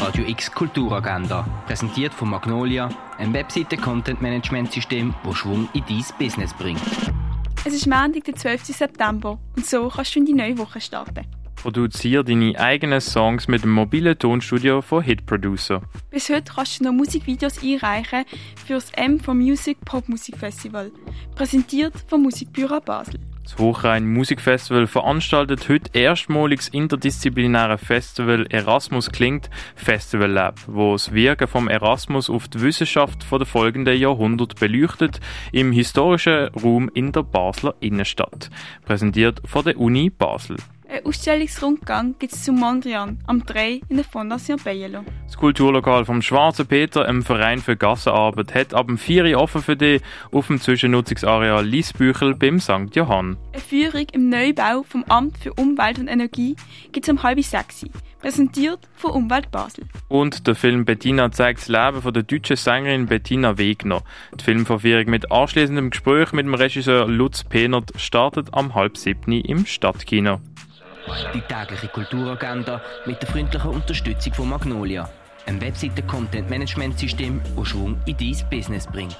Radio X Kulturagenda, präsentiert von Magnolia, ein Webseite-Content-Management-System, das Schwung in dein Business bringt. Es ist Montag, der 12. September und so kannst du in die neue Woche starten. Produziere deine eigenen Songs mit dem mobilen Tonstudio von Hit Producer. Bis heute kannst du noch Musikvideos einreichen für das M for Music Pop Music Festival, präsentiert vom Musikbüro Basel. Das Hochrhein Musikfestival veranstaltet heute erstmaliges interdisziplinäre Festival Erasmus klingt Festival Lab, wo das Wirken vom Erasmus auf die Wissenschaft von der folgenden Jahrhundert beleuchtet im historischen Raum in der Basler Innenstadt, präsentiert von der Uni Basel. Ein Ausstellungsrundgang gibt es zum Mondrian am 3 in der Fondation Bielo. Das Kulturlokal vom Schwarzen Peter im Verein für Gassenarbeit hat ab dem 4 Uhr offen für dich auf dem Zwischennutzungsareal Liesbüchel beim St. Johann. Eine Führung im Neubau vom Amt für Umwelt und Energie gibt es um halb sechs. Präsentiert von Umwelt Basel. Und der Film Bettina zeigt das Leben von der deutschen Sängerin Bettina Wegner. Die Filmverführung mit anschließendem Gespräch mit dem Regisseur Lutz Penert startet am halb siebten im Stadtkino. Die tägliche Kulturagenda mit der freundlichen Unterstützung von Magnolia, einem Webseite-Content-Management-System, das Schwung in dein Business bringt.